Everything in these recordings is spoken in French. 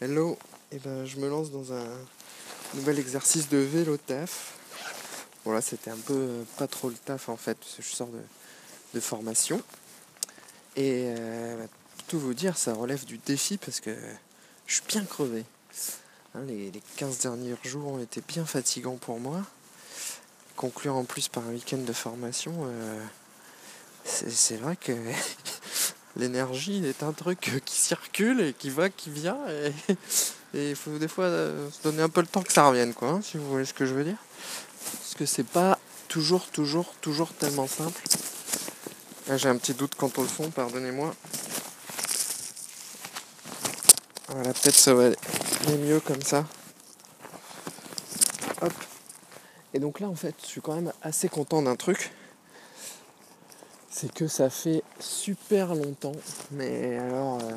Hello, et ben, je me lance dans un nouvel exercice de vélo taf. Bon là c'était un peu euh, pas trop le taf en fait, parce que je sors de, formation. Et euh, bah, tout vous dire, ça relève du défi parce que je suis bien crevé. Hein, les, 15 derniers jours ont été bien fatigants pour moi. Conclure en plus par un week-end de formation, euh, c'est vrai que l'énergie est un truc qui circule et qui va, qui vient. Et il faut des fois euh, se donner un peu le temps que ça revienne, quoi, hein, si vous voyez ce que je veux dire. Parce que c'est pas toujours, toujours, toujours tellement simple. Là, j'ai un petit doute quant au son, pardonnez-moi. Voilà, peut-être ça va aller mieux comme ça. Hop. Et donc là, en fait, je suis quand même assez content d'un truc c'est que ça fait super longtemps, mais alors, euh,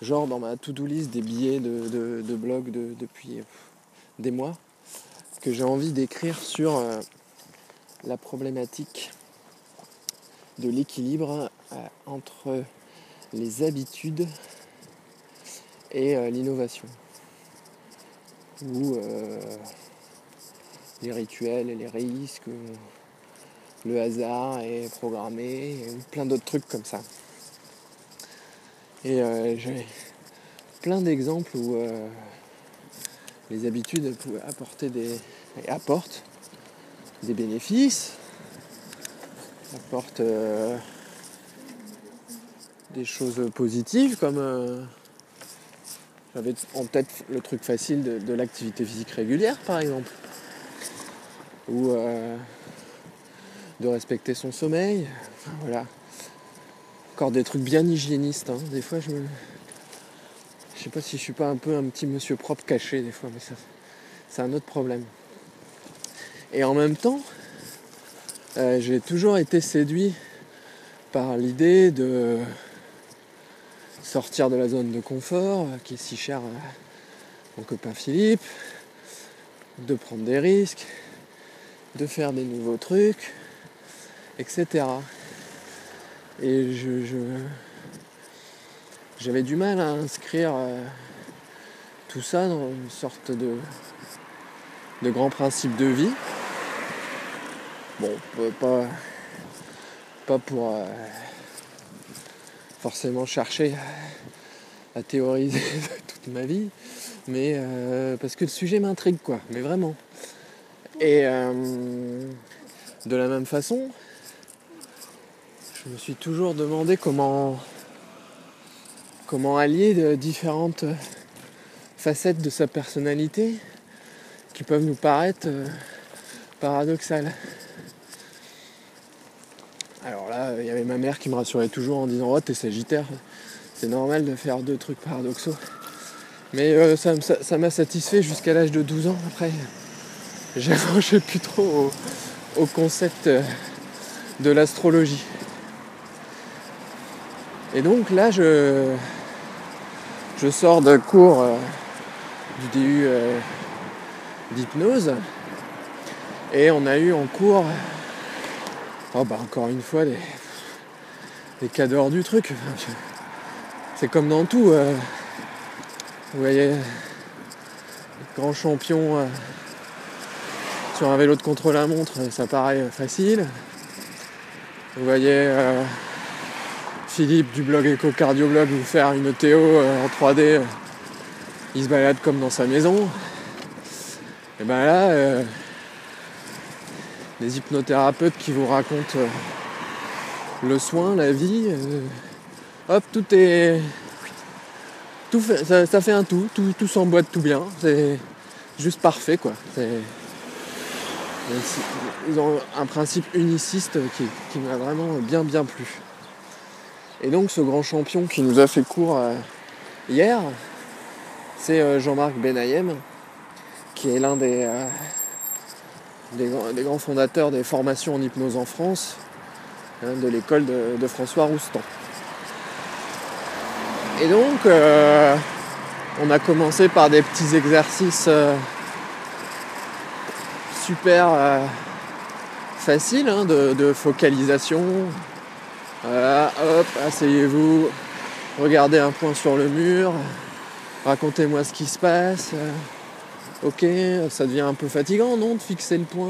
genre dans ma to-do list des billets de, blog depuis des mois, que j'ai envie d'écrire sur euh, la problématique de l'équilibre euh, entre les habitudes et l'innovation. Ou les rituels et les risques le hasard est programmé, plein d'autres trucs comme ça. Et euh, j'ai plein d'exemples où euh, les habitudes pouvaient apporter des. apportent des bénéfices, apportent euh, des choses positives comme j'avais en tête le truc facile de, l'activité physique régulière par exemple. De respecter son sommeil. voilà. Encore des trucs bien hygiénistes. Hein. Des fois, je me. Je sais pas si je suis pas un peu un petit monsieur propre caché, des fois, mais ça, c'est un autre problème. Et en même temps, euh, j'ai toujours été séduit par l'idée de sortir de la zone de confort euh, qui est si chère à mon copain Philippe, de prendre des risques, de faire des nouveaux trucs, etc. Et je, j'avais du mal à inscrire euh, tout ça dans une sorte de, de grand principe de vie. Bon, pas, pas pour euh, forcément chercher à théoriser toute ma vie, mais euh, parce que le sujet m'intrigue quoi, mais vraiment. Et de la même façon, je me suis toujours demandé comment, comment allier différentes facettes de sa personnalité qui peuvent nous paraître euh, paradoxales. Alors là, il y avait ma mère qui me rassurait toujours en disant Oh, t'es sagittaire, c'est normal de faire deux trucs paradoxaux. Mais euh, ça m'a satisfait jusqu'à l'âge de 12 ans. Après, j'ai accroché plus trop au concept euh, de l'astrologie. Et donc là, je, je sors de cours euh, du DU euh, d'hypnose. Et on a eu en cours, oh bah encore une fois, des, des cadors du truc. c'est comme dans tout. Euh, vous voyez, grand champion sur un vélo de contre-la-montre, ça paraît facile. Vous voyez Philippe du blog Éco-Cardioblog vous faire une Théo euh, en 3D, euh, il se balade comme dans sa maison. Et ben là, euh, des hypnothérapeutes qui vous racontent le soin, la vie, hop, tout est. Ça, fait un tout, tout, tout s'emboîte tout bien. C'est juste parfait quoi. Ont un principe uniciste qui, qui m'a vraiment bien bien plu. Et donc ce grand champion qui nous a fait cours euh, hier, c'est euh, Jean-Marc Benayem, qui est l'un des, euh, des, grands fondateurs des formations en hypnose en France, hein, de l'école de, François Roustan. Et donc, on a commencé par des petits exercices super faciles hein, de, focalisation, voilà, hop, asseyez-vous, regardez un point sur le mur, racontez-moi ce qui se passe. ok, ça devient un peu fatigant, non, de fixer le point.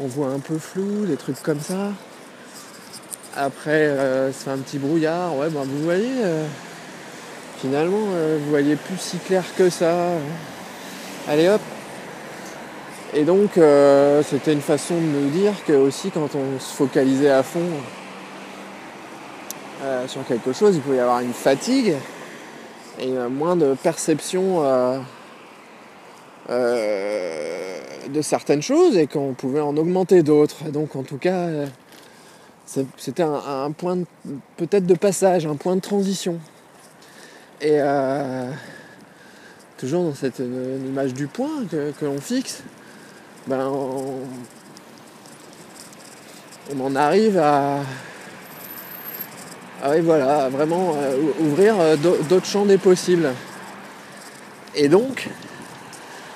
on voit un peu flou, des trucs comme ça. Après, ça fait un petit brouillard. Ouais, ben vous voyez, finalement, vous voyez plus si clair que ça. Allez hop, et donc, euh, c'était une façon de nous dire que aussi, quand on se focalisait à fond euh, sur quelque chose, il pouvait y avoir une fatigue et moins de perception euh, de certaines choses et qu'on pouvait en augmenter d'autres. Donc, en tout cas, c'était un, point peut-être de passage, un point de transition. Et toujours dans cette image du point que l'on fixe, ben, on, en arrive à, voilà, vraiment euh, ouvrir euh, d'autres champs des possibles. Et donc,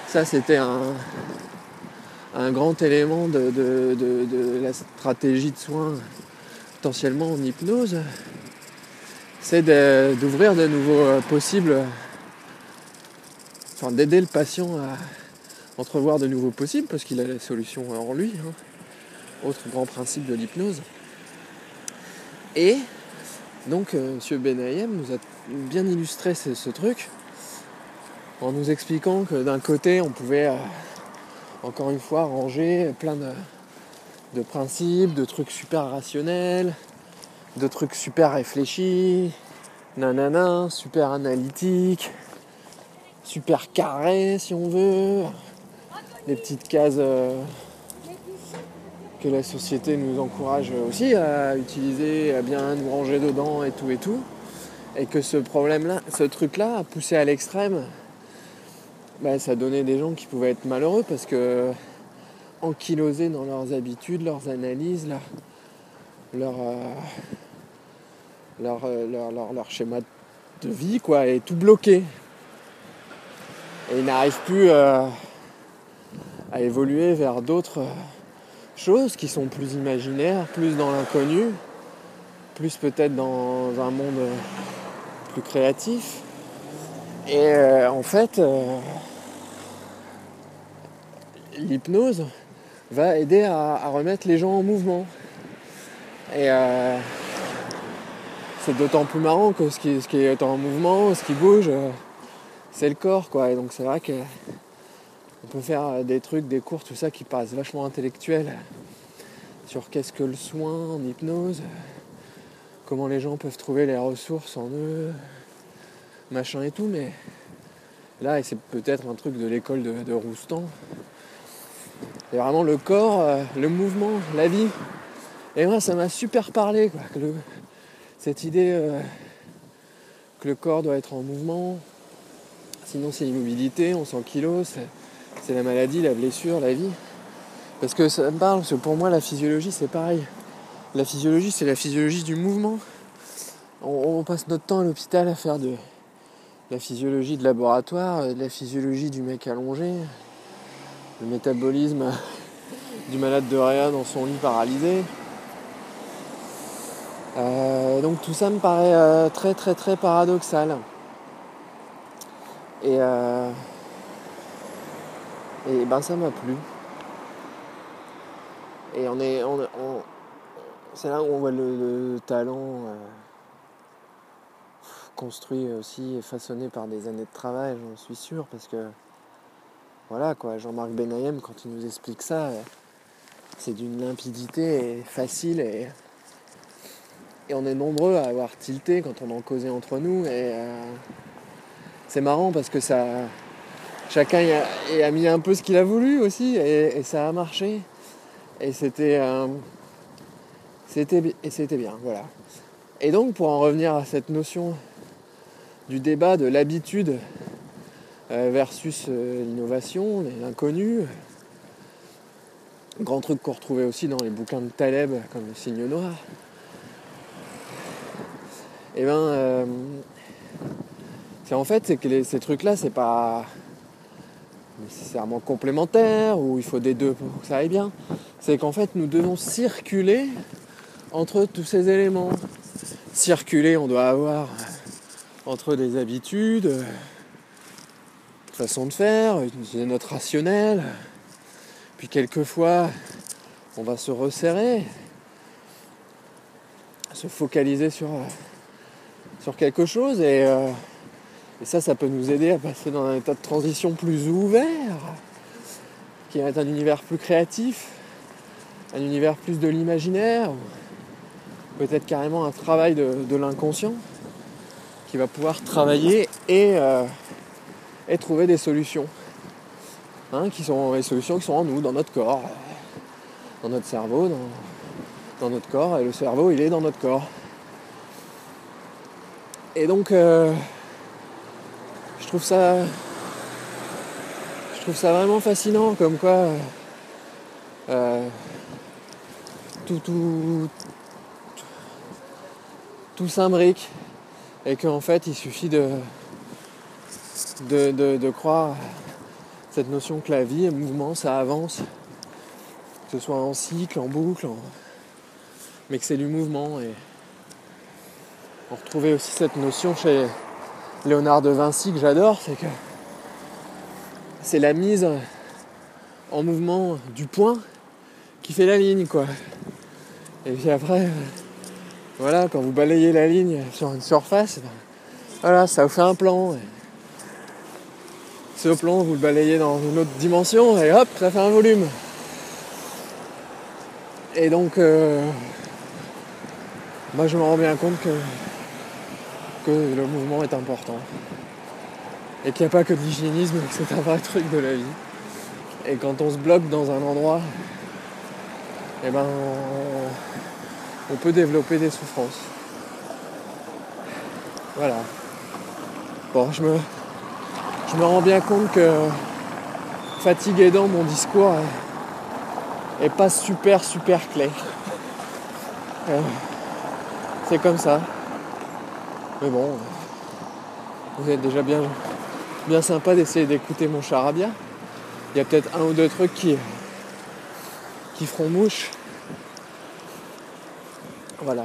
ça c'était un, un grand élément de, de, la stratégie de soins potentiellement en hypnose, c'est d'ouvrir de, nouveaux euh, possibles, enfin d'aider le patient à, entrevoir de nouveaux possibles parce qu'il a la solution en lui. Hein. Autre grand principe de l'hypnose. Et donc euh, M. Benayem nous a bien illustré ce, truc en nous expliquant que d'un côté on pouvait euh, encore une fois ranger plein de, principes, de trucs super rationnels, de trucs super réfléchis, nanana, super analytiques, super carrés si on veut, des petites cases euh, que la société nous encourage aussi à utiliser, à bien nous ranger dedans et tout et tout. Et que ce problème-là, ce truc-là, poussé à l'extrême, bah, ça donnait des gens qui pouvaient être malheureux parce que ankylosés dans leurs habitudes, leurs analyses, leur, euh, euh, leur, leur, leur, schéma de vie, quoi, est tout bloqué. Et ils n'arrivent plus à à évoluer vers d'autres choses qui sont plus imaginaires, plus dans l'inconnu, plus peut-être dans un monde plus créatif. Et euh, en fait, euh, l'hypnose va aider à, remettre les gens en mouvement. Et euh, c'est d'autant plus marrant que ce qui, ce qui, est en mouvement, ce qui bouge, c'est le corps. Quoi. Et donc c'est vrai que on peut faire des trucs, des cours, tout ça qui paraissent vachement intellectuels sur qu'est-ce que le soin en hypnose, comment les gens peuvent trouver les ressources en eux, machin et tout, mais là, c'est peut-être un truc de l'école de, Roustan. C'est vraiment le corps, euh, le mouvement, la vie. Et moi, ça m'a super parlé, quoi, cette idée euh, que le corps doit être en mouvement, sinon c'est l'immobilité, on sent kilos, c'est la maladie, la blessure, la vie. Parce que ça me parle, parce que pour moi la physiologie c'est pareil. La physiologie c'est la physiologie du mouvement. On, passe notre temps à l'hôpital à faire de la physiologie de laboratoire, de la physiologie du mec allongé, le métabolisme du malade de réa dans son lit paralysé. Euh, donc tout ça me paraît euh, très très très paradoxal. Et euh, et ben ça m'a plu. Et on est. C'est là où on voit le, talent euh, construit aussi et façonné par des années de travail, j'en suis sûr, parce que voilà quoi, Jean-Marc Benayem, quand il nous explique ça, c'est d'une limpidité facile et, et on est nombreux à avoir tilté quand on en causait entre nous et euh, c'est marrant parce que ça chacun a, mis un peu ce qu'il a voulu aussi et, ça a marché. Et c'était euh, c'était bien, voilà. Et donc pour en revenir à cette notion du débat de l'habitude euh, versus euh, l'innovation, l'inconnu, grand truc qu'on retrouvait aussi dans les bouquins de Taleb comme le signe noir. Et eh ben c'est en fait c'est que ces trucs là c'est pas nécessairement complémentaire ou il faut des deux pour que ça aille bien. C'est qu'en fait nous devons circuler entre tous ces éléments. Circuler, on doit avoir entre des habitudes, euh, façon de faire, utiliser notre rationnel. Puis quelquefois, on va se resserrer, se focaliser sur, euh, quelque chose et, euh, et ça, ça peut nous aider à passer dans un état de transition plus ouvert, qui est un univers plus créatif, un univers plus de l'imaginaire, peut-être carrément un travail de, l'inconscient qui va pouvoir travailler et, euh, trouver des solutions. Hein, qui sont les solutions qui sont en nous, dans notre corps, dans notre cerveau, dans, notre corps, et le cerveau il est dans notre corps. Et donc euh, trouve ça je trouve ça vraiment fascinant comme quoi euh, tout, tout, tout s'imbrique et qu'en fait il suffit de, de, de, croire cette notion que la vie, un mouvement, ça avance, que ce soit en cycle, en boucle, mais que c'est du mouvement. Et on retrouvait aussi cette notion chez Léonard de Vinci que j'adore, c'est que c'est la mise en mouvement du point qui fait la ligne, quoi. Et puis après, voilà, quand vous balayez la ligne sur une surface, ben, voilà, ça vous fait un plan. Ce plan, vous le balayez dans une autre dimension et hop, ça fait un volume. Et donc, euh, moi je me rends bien compte que, que le mouvement est important. Et qu'il n'y a pas que de l'hygiénisme, c'est un vrai truc de la vie. Et quand on se bloque dans un endroit, eh ben, on, peut développer des souffrances. Voilà. Bon, je me, je me rends bien compte que fatigue aidant, mon discours est, pas super super clair. Euh, c'est comme ça. Mais bon, vous êtes déjà bien, bien sympa d'essayer d'écouter mon charabia. Il y a peut-être un ou deux trucs qui, qui feront mouche. Voilà.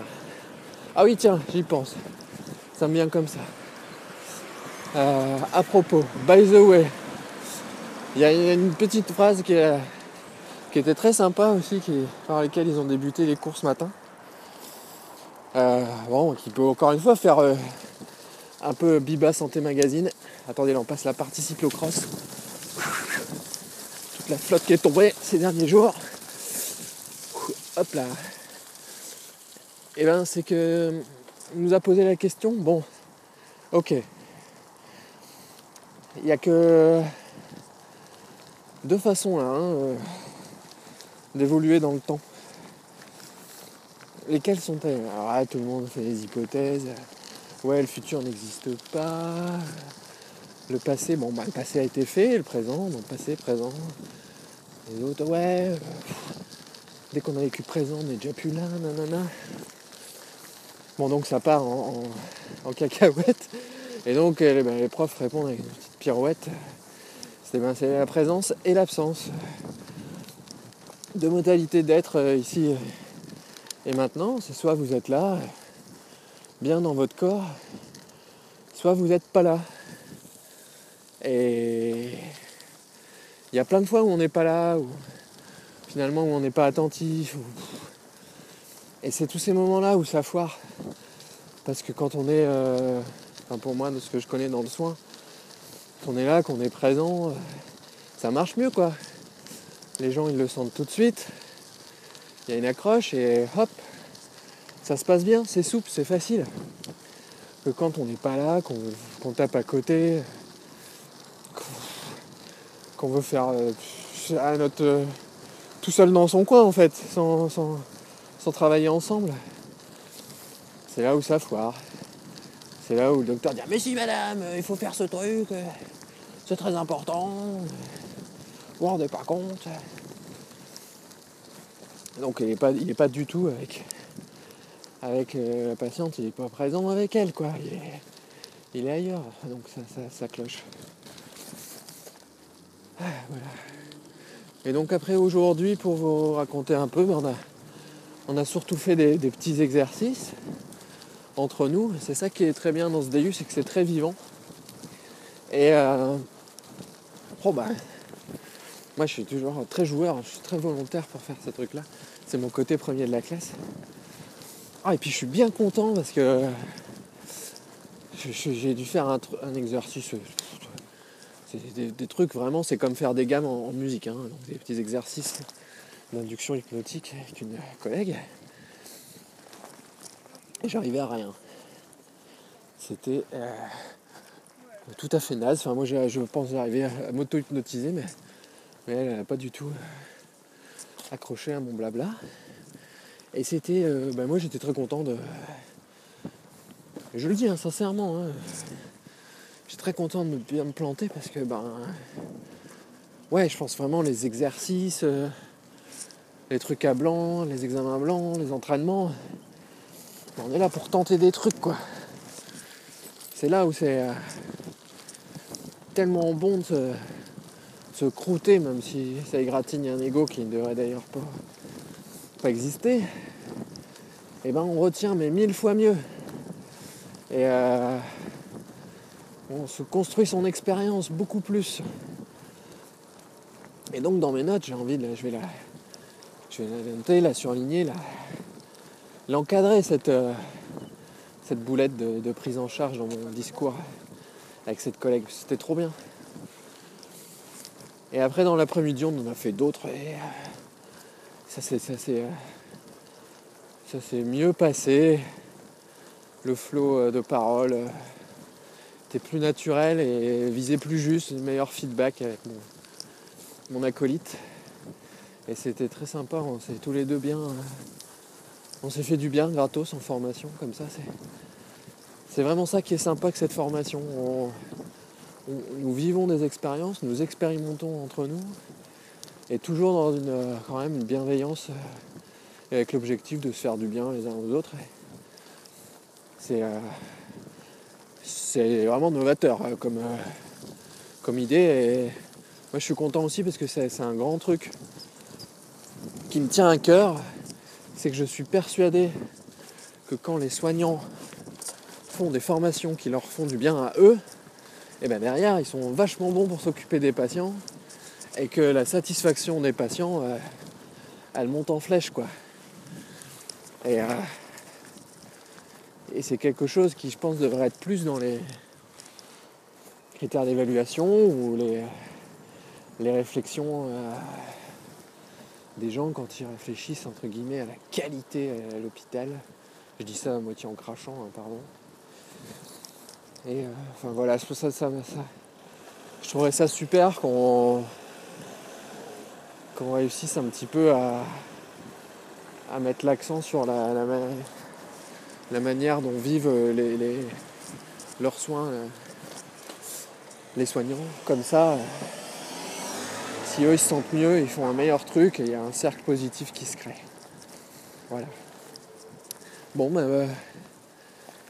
Ah oui, tiens, j'y pense. Ça me vient comme ça. Euh, à propos, by the way, il y a une petite phrase qui, était très sympa aussi, par laquelle ils ont débuté les cours ce matin. Euh, bon, qui peut encore une fois faire euh, un peu Biba Santé Magazine. Attendez, là on passe la partie cyclocross. Toute la flotte qui est tombée ces derniers jours. Hop là. Et ben c'est que il nous a posé la question, bon, ok. Il n'y a que deux façons là hein, euh, d'évoluer dans le temps. Lesquelles sont-elles? Alors là, tout le monde fait des hypothèses. Ouais, le futur n'existe pas. Le passé, bon, bah, le passé a été fait, le présent, donc passé, présent. Les autres, ouais. euh, dès qu'on a vécu présent, on n'est déjà plus là, nanana. Bon, donc ça part en, cacahuète. Et donc, euh, les, ben, les profs répondent avec une petite pirouette. C'est ben, la présence et l'absence. Deux modalités d'être euh, ici et maintenant. C'est soit vous êtes là, bien dans votre corps, soit vous n'êtes pas là. Et il y a plein de fois où on n'est pas là, ou finalement où on n'est pas attentif. Et c'est tous ces moments-là où ça foire. Parce que quand on est, euh, pour moi, de ce que je connais dans le soin, quand on est là, qu'on est présent, euh, ça marche mieux quoi. Les gens ils le sentent tout de suite. Il y a une accroche et hop, ça se passe bien, c'est souple, c'est facile. Que quand on n'est pas là, qu'on tape à côté, qu'on- veut faire euh, à notre, euh, tout seul dans son coin en fait, sans, sans- sans travailler ensemble. C'est là où ça foire. C'est là où le docteur dit Ah, Mais si, madame, il faut faire ce truc, euh, c'est très important. Vous vous rendez pas compte. Donc il n'est pas, pas du tout avec, avec euh, la patiente, il n'est pas présent avec elle, quoi. Il est, il est ailleurs, donc ça, ça, cloche. Ah, voilà. Et donc après aujourd'hui, pour vous raconter un peu, on, a, surtout fait des, des petits exercices. entre nous. C'est ça qui est très bien dans ce DU, c'est que c'est très vivant. Et euh, oh bah, moi je suis toujours très joueur, je suis très volontaire pour faire ces trucs-là. C'est mon côté premier de la classe. Ah, et puis je suis bien content parce que j'ai dû faire un, exercice. C'est des, trucs vraiment, c'est comme faire des gammes en, musique, hein. des petits exercices d'induction hypnotique avec une collègue. Et j'arrivais à rien. C'était euh, tout à fait naze. Enfin, moi, je pense arriver à, m'auto-hypnotiser, mais, mais elle n'a pas du tout accroché à mon blabla. Et c'était. Euh, ben, moi, j'étais très content de. Je le dis hein, sincèrement, hein, j'étais très content de bien me planter parce que, ben. Ouais, je pense vraiment les exercices, euh, les trucs à blanc, les examens blancs, les entraînements. On est là pour tenter des trucs, quoi. C'est là où c'est euh, tellement bon de se, croûter, même si ça égratigne un ego qui ne devrait d'ailleurs pas, exister. Eh ben on retient mais mille fois mieux. Et euh, on se construit son expérience beaucoup plus. Et donc dans mes notes, j'ai envie de je vais la, je vais la la surligner, l'encadrer cette, euh, cette boulette de, prise en charge dans mon discours avec cette collègue. C'était trop bien. Et après dans l'après-midi on en a fait d'autres et euh, ça s'est ça euh, ça mieux passé. Le flot de parole était plus naturel et visait plus juste, meilleur feedback avec mon, acolyte. Et c'était très sympa, on s'est tous les deux bien on s'est fait du bien gratos en formation comme ça. C'est vraiment ça qui est sympa que cette formation. Nous vivons des expériences, nous expérimentons entre nous, et toujours dans une, quand même une bienveillance euh, avec l'objectif de se faire du bien les uns aux autres. C'est euh, vraiment novateur euh, comme, comme idée. Et moi je suis content aussi parce que c'est un grand truc qui me tient à cœur c'est que je suis persuadé que quand les soignants font des formations qui leur font du bien à eux, et eh bien derrière ils sont vachement bons pour s'occuper des patients et que la satisfaction des patients euh, elle monte en flèche quoi. Et, euh, et c'est quelque chose qui je pense devrait être plus dans les critères d'évaluation ou les, les réflexions euh, des gens quand ils réfléchissent entre guillemets à la qualité à l'hôpital. Je dis ça à moitié en crachant, hein, pardon. Et euh, enfin voilà, ça, ça, ça, je trouverais ça super qu'on réussisse un petit peu à, à mettre l'accent sur la, la, manière dont vivent les, leurs soins, les soignants. Comme ça, si eux ils se sentent mieux, ils font un meilleur truc et il y a un cercle positif qui se crée. Voilà. Bon, ben, euh,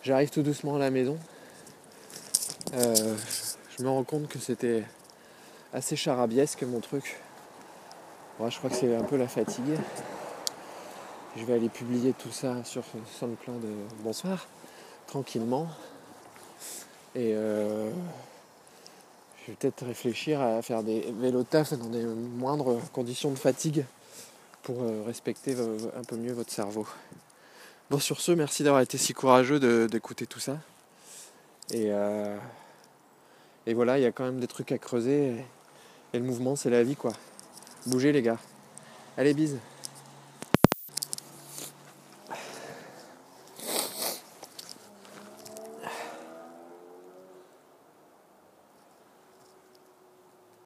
j'arrive tout doucement à la maison. Euh, je me rends compte que c'était assez charabiesque mon truc. je crois que c'est un peu la fatigue. Je vais aller publier tout ça sur SoundCloud de bonsoir, tranquillement. Et euh, je vais peut-être réfléchir à faire des vélos taf dans des moindres conditions de fatigue pour euh, respecter un peu mieux votre cerveau. Bon, sur ce, merci d'avoir été si courageux d'écouter tout ça. Et, euh, et voilà, il y a quand même des trucs à creuser. Et, le mouvement, c'est la vie, quoi. Bougez, les gars. Allez, bise.